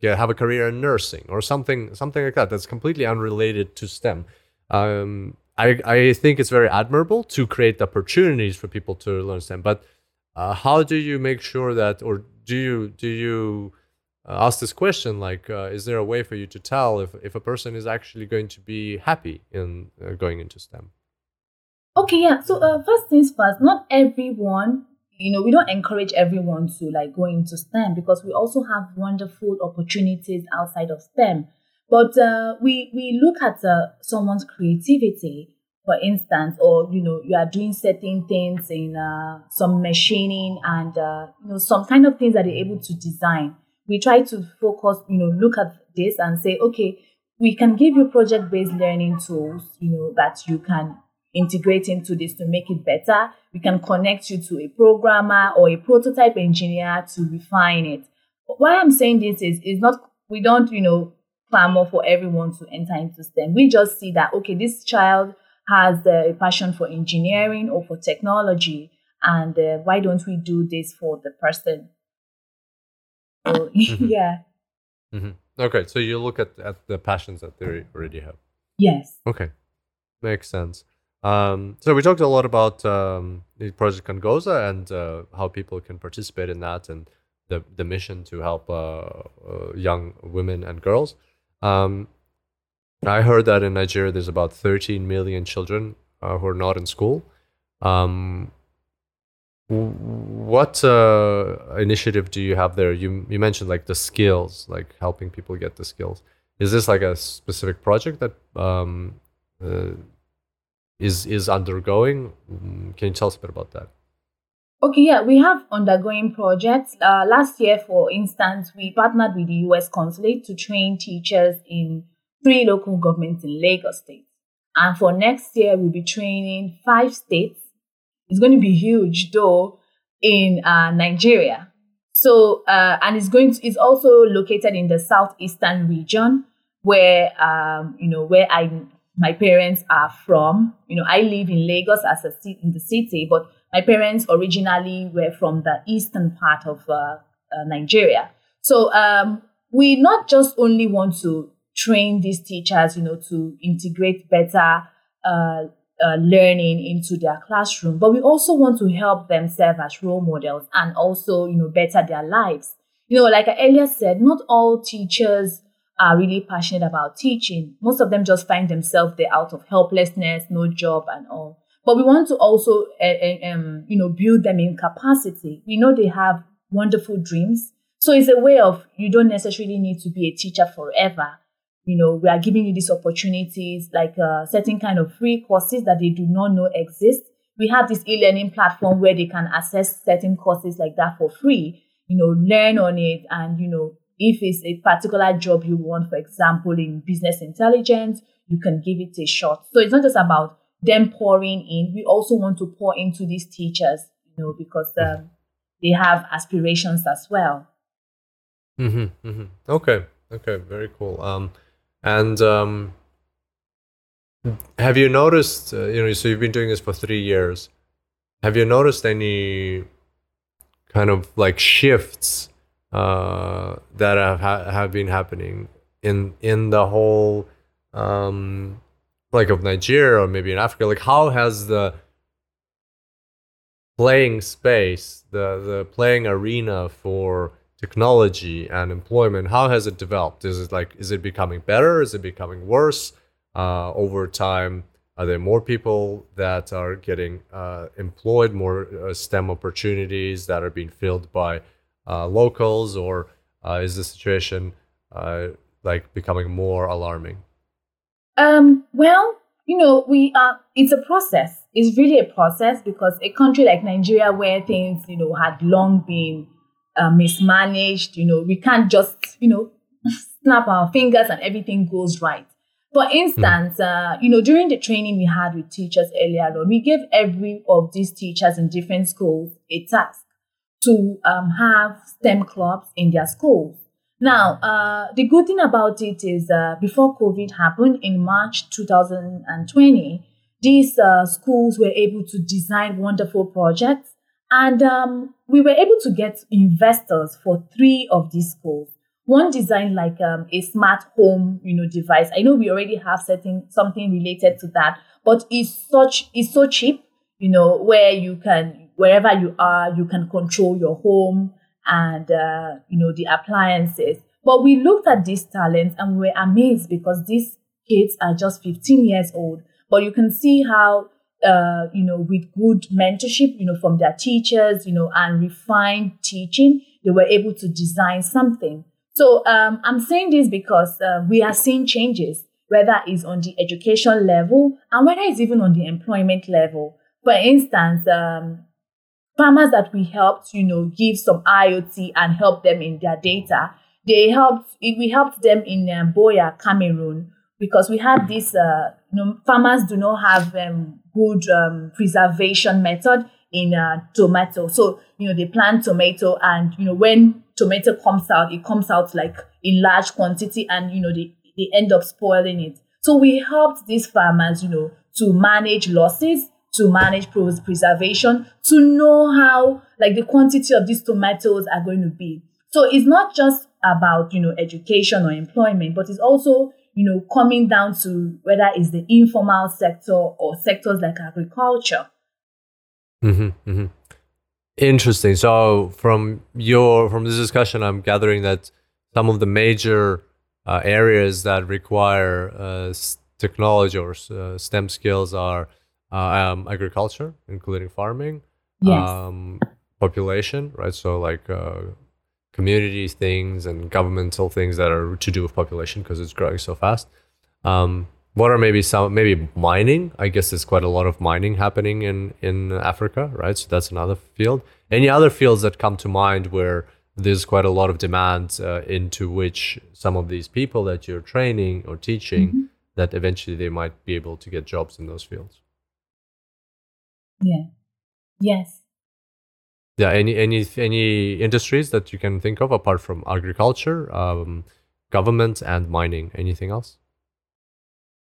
yeah, have a career in nursing or something something like that that's completely unrelated to STEM. Um, I, I think it's very admirable to create opportunities for people to learn STEM. But uh, how do you make sure that, or do you do you uh, ask this question like, uh, is there a way for you to tell if if a person is actually going to be happy in uh, going into STEM? Okay, yeah. So uh, first things first, not everyone you know we don't encourage everyone to like go into stem because we also have wonderful opportunities outside of stem but uh, we we look at someone's creativity, for instance, or you know you are doing certain things in uh, some machining and uh, you know some kind of things that they're able to design. We try to focus, you know, look at this and say, okay, we can give you project-based learning tools, you know, that you can integrate into this to make it better. We can connect you to a programmer or a prototype engineer to refine it. But why I'm saying this is, is not, we don't, you know, clamor for everyone to enter into STEM. We just see that, okay, this child has a passion for engineering or for technology, and uh, why don't we do this for the person? So, mm-hmm. yeah. Mm-hmm. Okay, so you look at, at the passions that they already have. Yes. Okay, makes sense. Um, so we talked a lot about um, the project Kuongoza and uh, how people can participate in that and the, the mission to help uh, uh, young women and girls. Um, I heard that in Nigeria there's about 13 million children uh, who are not in school. Um, what uh, initiative do you have there? You you mentioned like the skills, like helping people get the skills. Is this like a specific project that um, uh, is is undergoing? Can you tell us a bit about that? Okay, yeah, we have undergoing projects. Uh, last year, for instance, we partnered with the US Consulate to train teachers in three local governments in Lagos State. And for next year, we'll be training five states. It's going to be huge, though, in uh, Nigeria. So, uh, and it's going to, it's also located in the southeastern region where, um, you know, where I, my parents are from. You know, I live in Lagos as a city, in the city, but my parents originally were from the eastern part of uh, uh, Nigeria. So um, we not just only want to train these teachers, you know, to integrate better uh, uh, learning into their classroom, but we also want to help them serve as role models and also, you know, better their lives. You know, like I earlier said, not all teachers are really passionate about teaching. Most of them just find themselves there out of helplessness, no job, and all. But we want to also, uh, um, you know, build them in capacity. We know they have wonderful dreams. So it's a way of you don't necessarily need to be a teacher forever. You know, we are giving you these opportunities, like uh, certain kind of free courses that they do not know exist. We have this e-learning platform where they can access certain courses like that for free. You know, learn on it, and you know, if it's a particular job you want, for example, in business intelligence, you can give it a shot. So it's not just about them pouring in. We also want to pour into these teachers, you know, because um, they have aspirations as well. Mm-hmm, mm-hmm. Okay. Okay. Very cool. Um, and um, have you noticed? Uh, you know, so you've been doing this for three years. Have you noticed any kind of like shifts uh, that have ha- have been happening in in the whole um, like of Nigeria or maybe in Africa, like how has the playing space, the the playing arena for technology and employment, how has it developed? Is it like is it becoming better? Is it becoming worse uh, over time? Are there more people that are getting uh, employed, more uh, STEM opportunities that are being filled by uh, locals, or uh, is the situation uh, like becoming more alarming? Um, well, you know, we are, it's a process. It's really a process because a country like Nigeria, where things, you know, had long been uh, mismanaged, you know, we can't just, you know, snap our fingers and everything goes right. For instance, uh, you know, during the training we had with teachers earlier on, we gave every of these teachers in different schools a task to um, have STEM clubs in their schools. Now, uh, the good thing about it is uh, before COVID happened in March 2020, these uh, schools were able to design wonderful projects. And um, we were able to get investors for three of these schools. One designed like um, a smart home, you know, device. I know we already have certain something related to that, but it's such it's so cheap, you know, where you can wherever you are, you can control your home and uh, you know the appliances. But we looked at these talents and we were amazed because these kids are just 15 years old. But you can see how uh, you know, with good mentorship, you know, from their teachers, you know, and refined teaching, they were able to design something. So um, I'm saying this because uh, we are seeing changes, whether it's on the education level and whether it's even on the employment level. For instance, um, farmers that we helped, you know, give some IoT and help them in their data. They helped, we helped them in um, Buea, Cameroon, because we have this, uh, you know, farmers do not have um, good um, preservation method in uh, tomato. So, you know, they plant tomato and, you know, when tomato comes out, it comes out like in large quantity and, you know, they, they end up spoiling it. So we helped these farmers, you know, to manage losses, to manage preservation, to know how, like, the quantity of these tomatoes are going to be. So it's not just about, you know, education or employment, but it's also you know, coming down to whether it's the informal sector or sectors like agriculture. Mm-hmm, mm-hmm. Interesting. So from your from this discussion, I'm gathering that some of the major uh, areas that require uh, technology or uh, STEM skills are uh, um, agriculture, including farming, yes. um, population, right? So like uh, community things and governmental things that are to do with population because it's growing so fast. Um, what are maybe some maybe mining? I guess there's quite a lot of mining happening in in Africa, right? So that's another field. Any other fields that come to mind where there's quite a lot of demand uh, into which some of these people that you're training or teaching mm-hmm. that eventually they might be able to get jobs in those fields. Yeah. Yes yeah any any any industries that you can think of apart from agriculture um, government and mining? Anything else?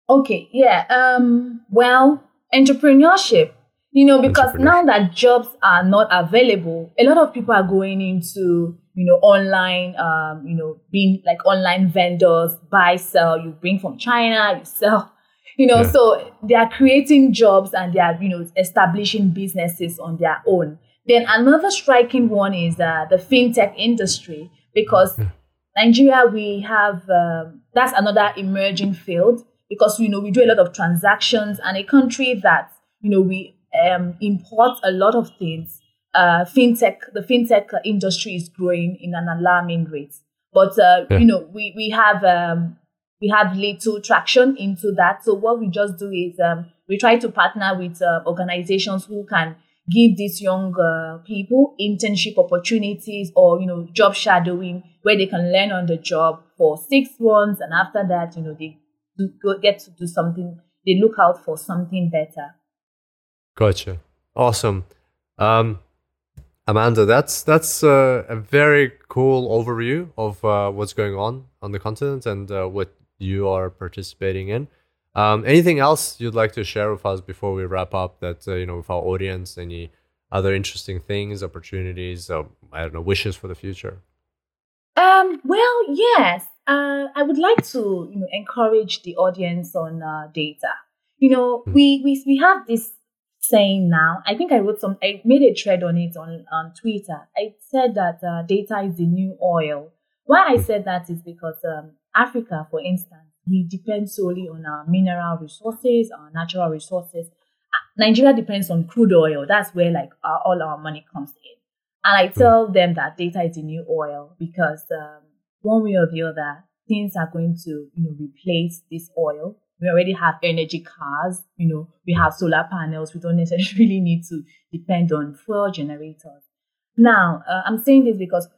Okay yeah um well entrepreneurship. You know because now that jobs are not available a lot of people are going into you know online um you know being like online vendors buy sell you bring from china you sell you know yeah. so they are creating jobs and they are you know establishing businesses on their own then another striking one is uh, the fintech industry because hmm. Nigeria we have um, that's another emerging field because you know we do a lot of transactions and a country that you know we um, import a lot of things. Uh, fintech the fintech industry is growing in an alarming rate, but uh, yeah. you know we we have um, we have little traction into that. So what we just do is um, we try to partner with uh, organizations who can give these young uh, people internship opportunities or you know job shadowing where they can learn on the job for six months and after that you know they do, get to do something they look out for something better. Gotcha. Awesome. Um, amanda that's that's uh, a very cool overview of uh, what's going on on the continent and uh, what you are participating in um, anything else you'd like to share with us before we wrap up? That uh, you know, with our audience, any other interesting things, opportunities, or I don't know, wishes for the future? Um. Well, yes. Uh, I would like to you know encourage the audience on uh, data. You know, mm-hmm. we, we we have this saying now. I think I wrote some. I made a thread on it on on Twitter. I said that uh, data is the new oil. Why I hmm. said that is because um, Africa, for instance we depend solely on our mineral resources, our natural resources. Nigeria depends on crude oil. That's where like our, all our money comes in. And I tell mm. them that data is the new oil because um, one way or the other, things are going to you know replace this oil. We already have energy cars. You know, we have solar panels. We don't necessarily need to depend on fuel generators. Now, uh, I'm saying this because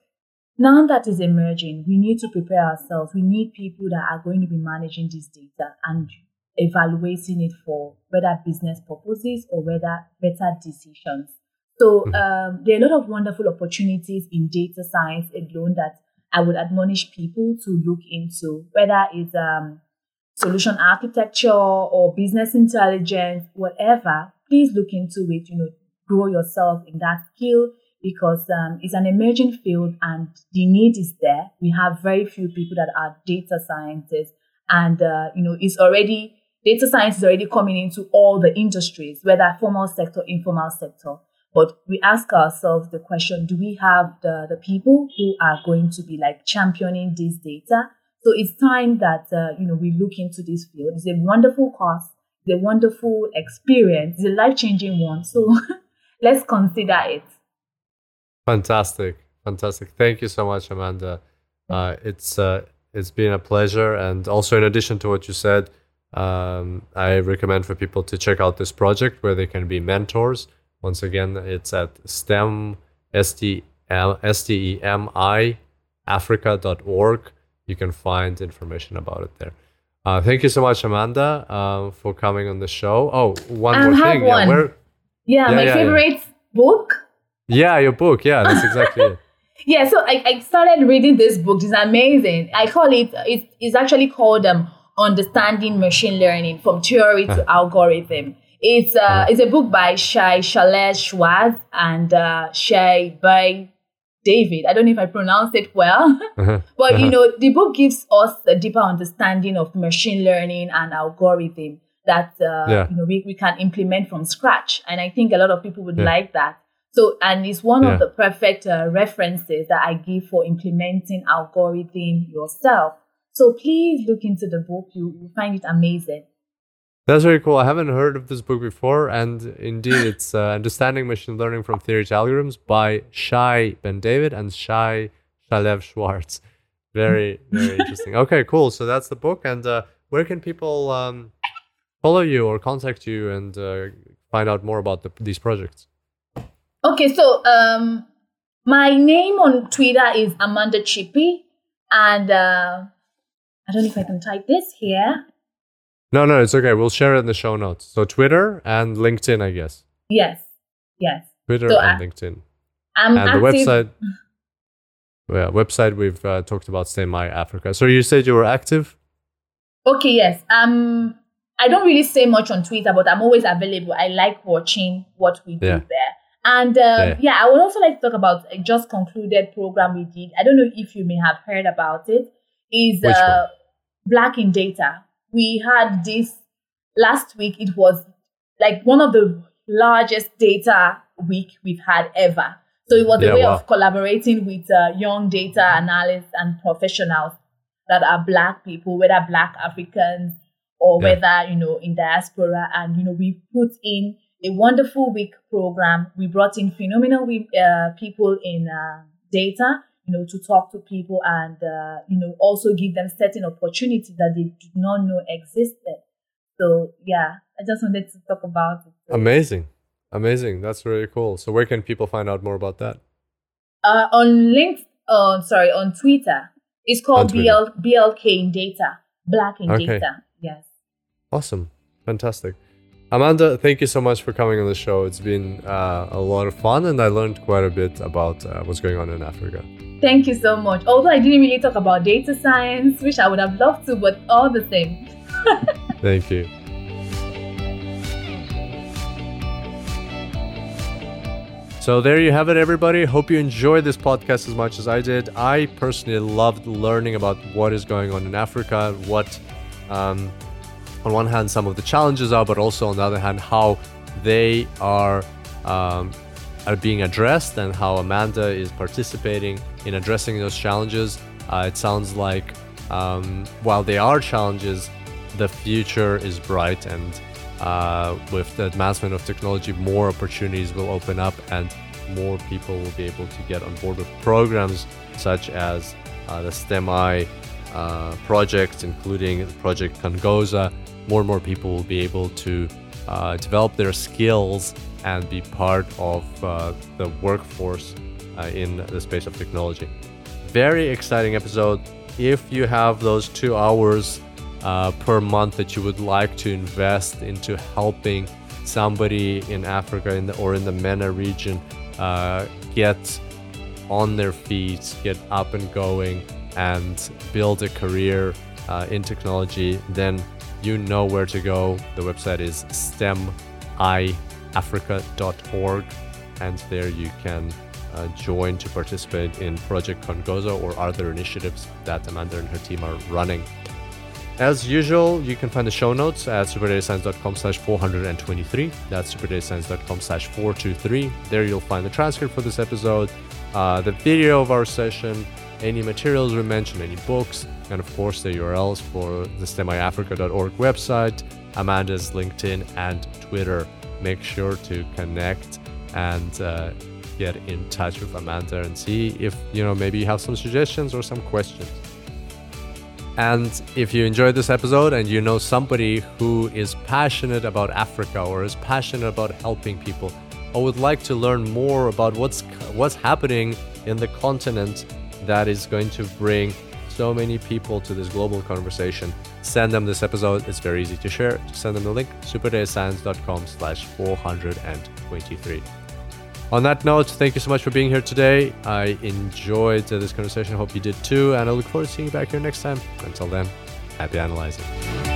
now that is emerging, we need to prepare ourselves. We need people that are going to be managing this data and evaluating it for whether business purposes or whether better decisions. So hmm. um, there are a lot of wonderful opportunities in data science alone that I would admonish people to look into, whether it's um, solution architecture or business intelligence, whatever. Please look into it. You know, grow yourself in that skill because um, it's an emerging field and the need is there. We have very few people that are data scientists, and uh, you know, it's already data science is already coming into all the industries, whether formal sector, informal sector. But we ask ourselves the question: Do we have the the people who are going to be like championing this data? So it's time that uh, you know we look into this field. It's a wonderful course. It's a wonderful experience. It's a life changing one. So let's consider it. Fantastic, fantastic. Thank you so much, Amanda. Uh, it's uh, it's been a pleasure, and also in addition to what you said, um, I recommend for people to check out this project where they can be mentors. Once again, it's at STEM S T M S T E M I Africa.org. You can find information about it there. Uh, thank you so much, Amanda, uh, for coming on the show. Oh, one I more thing. one. Yeah, where, Yeah, Yeah, my yeah. favorite book. Yeah, your book. Yeah, that's exactly it. Yeah, so I, I started reading this book. It's amazing. I call it, it's, it's actually called um, Understanding Machine Learning from Theory to Algorithm. It's, uh, it's a book by Shai Shalesh Schwartz and uh, Shai by David. I don't know if I pronounced it well. Uh-huh. But you Uh-huh. know, the book gives us a deeper understanding of machine learning and algorithm that uh, Yeah. you know we, we can implement from scratch. And I think a lot of people would Yeah. like that. So, and it's one Yeah. of the perfect uh, references that I give for implementing algorithm yourself. So please look into the book; you will find it amazing. That's very cool. I haven't heard of this book before, and indeed, it's uh, Understanding Machine Learning from Theory to Algorithms by Shai Ben David and Shai Shalev Schwartz. Very, very interesting. Okay, cool. So that's the book, and uh, where can people um, follow you or contact you and uh, find out more about the, these projects? Okay, so um, my name on Twitter is Amanda Chippy, and uh, I don't know if I can type this here. No, no, it's okay. We'll share it in the show notes. So Twitter and LinkedIn, I guess. Yes, yes. Twitter So, and uh, LinkedIn. I'm and active. the website. Yeah, website we've uh, talked about. STEMI Africa. So you said you were active. Okay, yes. Um, I don't really say much on Twitter, but I'm always available. I like watching what we do there. And um, Yeah. yeah. I would also like to talk about a just concluded program we did. I don't know if you may have heard about it. Is uh, Black in Data. We had this last week. It was like one of the largest data week we've had ever. So it was Yeah, a way wow. of collaborating with uh, young data analysts and professionals that are black people, whether black Africans or Yeah. whether, you know, in diaspora. And, you know, we put in a wonderful week program. We brought in phenomenal uh, people in uh, data, you know, to talk to people and, uh, you know, also give them certain opportunities that they did not know existed. So, yeah, I just wanted to talk about it. Amazing. Amazing. That's really cool. So where can people find out more about that? Uh, on link, uh, sorry, on Twitter, it's called Twitter. BL, BLK in data, Black in Okay. data. Yes. Awesome. Fantastic. Amanda, thank you so much for coming on the show. It's been uh, a lot of fun and I learned quite a bit about uh, what's going on in Africa. Thank you so much. Although I didn't really talk about data science, which I would have loved to, but all the same. Thank you. So there you have it, everybody. Hope you enjoyed this podcast as much as I did. I personally loved learning about what is going on in Africa, what, um, on one hand, some of the challenges are, but also on the other hand, how they are um, are being addressed and how Amanda is participating in addressing those challenges. Uh, it sounds like um, while they are challenges, the future is bright and uh, with the advancement of technology, more opportunities will open up and more people will be able to get on board with programs such as uh, the STEMI uh, project, including Project Kuongoza. More and more people will be able to uh, develop their skills and be part of uh, the workforce uh, in the space of technology. Very exciting episode. If you have those two hours uh, per month that you would like to invest into helping somebody in Africa in the, or in the MENA region uh, get on their feet, get up and going, and build a career uh, in technology, then you know where to go. The website is stemiafrica.org, and there you can uh, join to participate in Project Kuongoza or other initiatives that Amanda and her team are running. As usual, you can find the show notes at superdatascience.com slash 423. That's superdatascience.com slash 423. There you'll find the transcript for this episode, uh, the video of our session, any materials we mentioned, any books, and of course the URLs for the stemiafrica.org website, Amanda's LinkedIn and Twitter. Make sure to connect and uh, get in touch with Amanda and see if, you know, maybe you have some suggestions or some questions. And if you enjoyed this episode and you know somebody who is passionate about Africa or is passionate about helping people or would like to learn more about what's what's happening in the continent that is going to bring so many people to this global conversation, send them this episode. It's very easy to share. Just send them the link, superdatascience.com slash 423. On that note, thank you so much for being here today. I enjoyed this conversation. I hope you did too. And I look forward to seeing you back here next time. Until then, happy analyzing.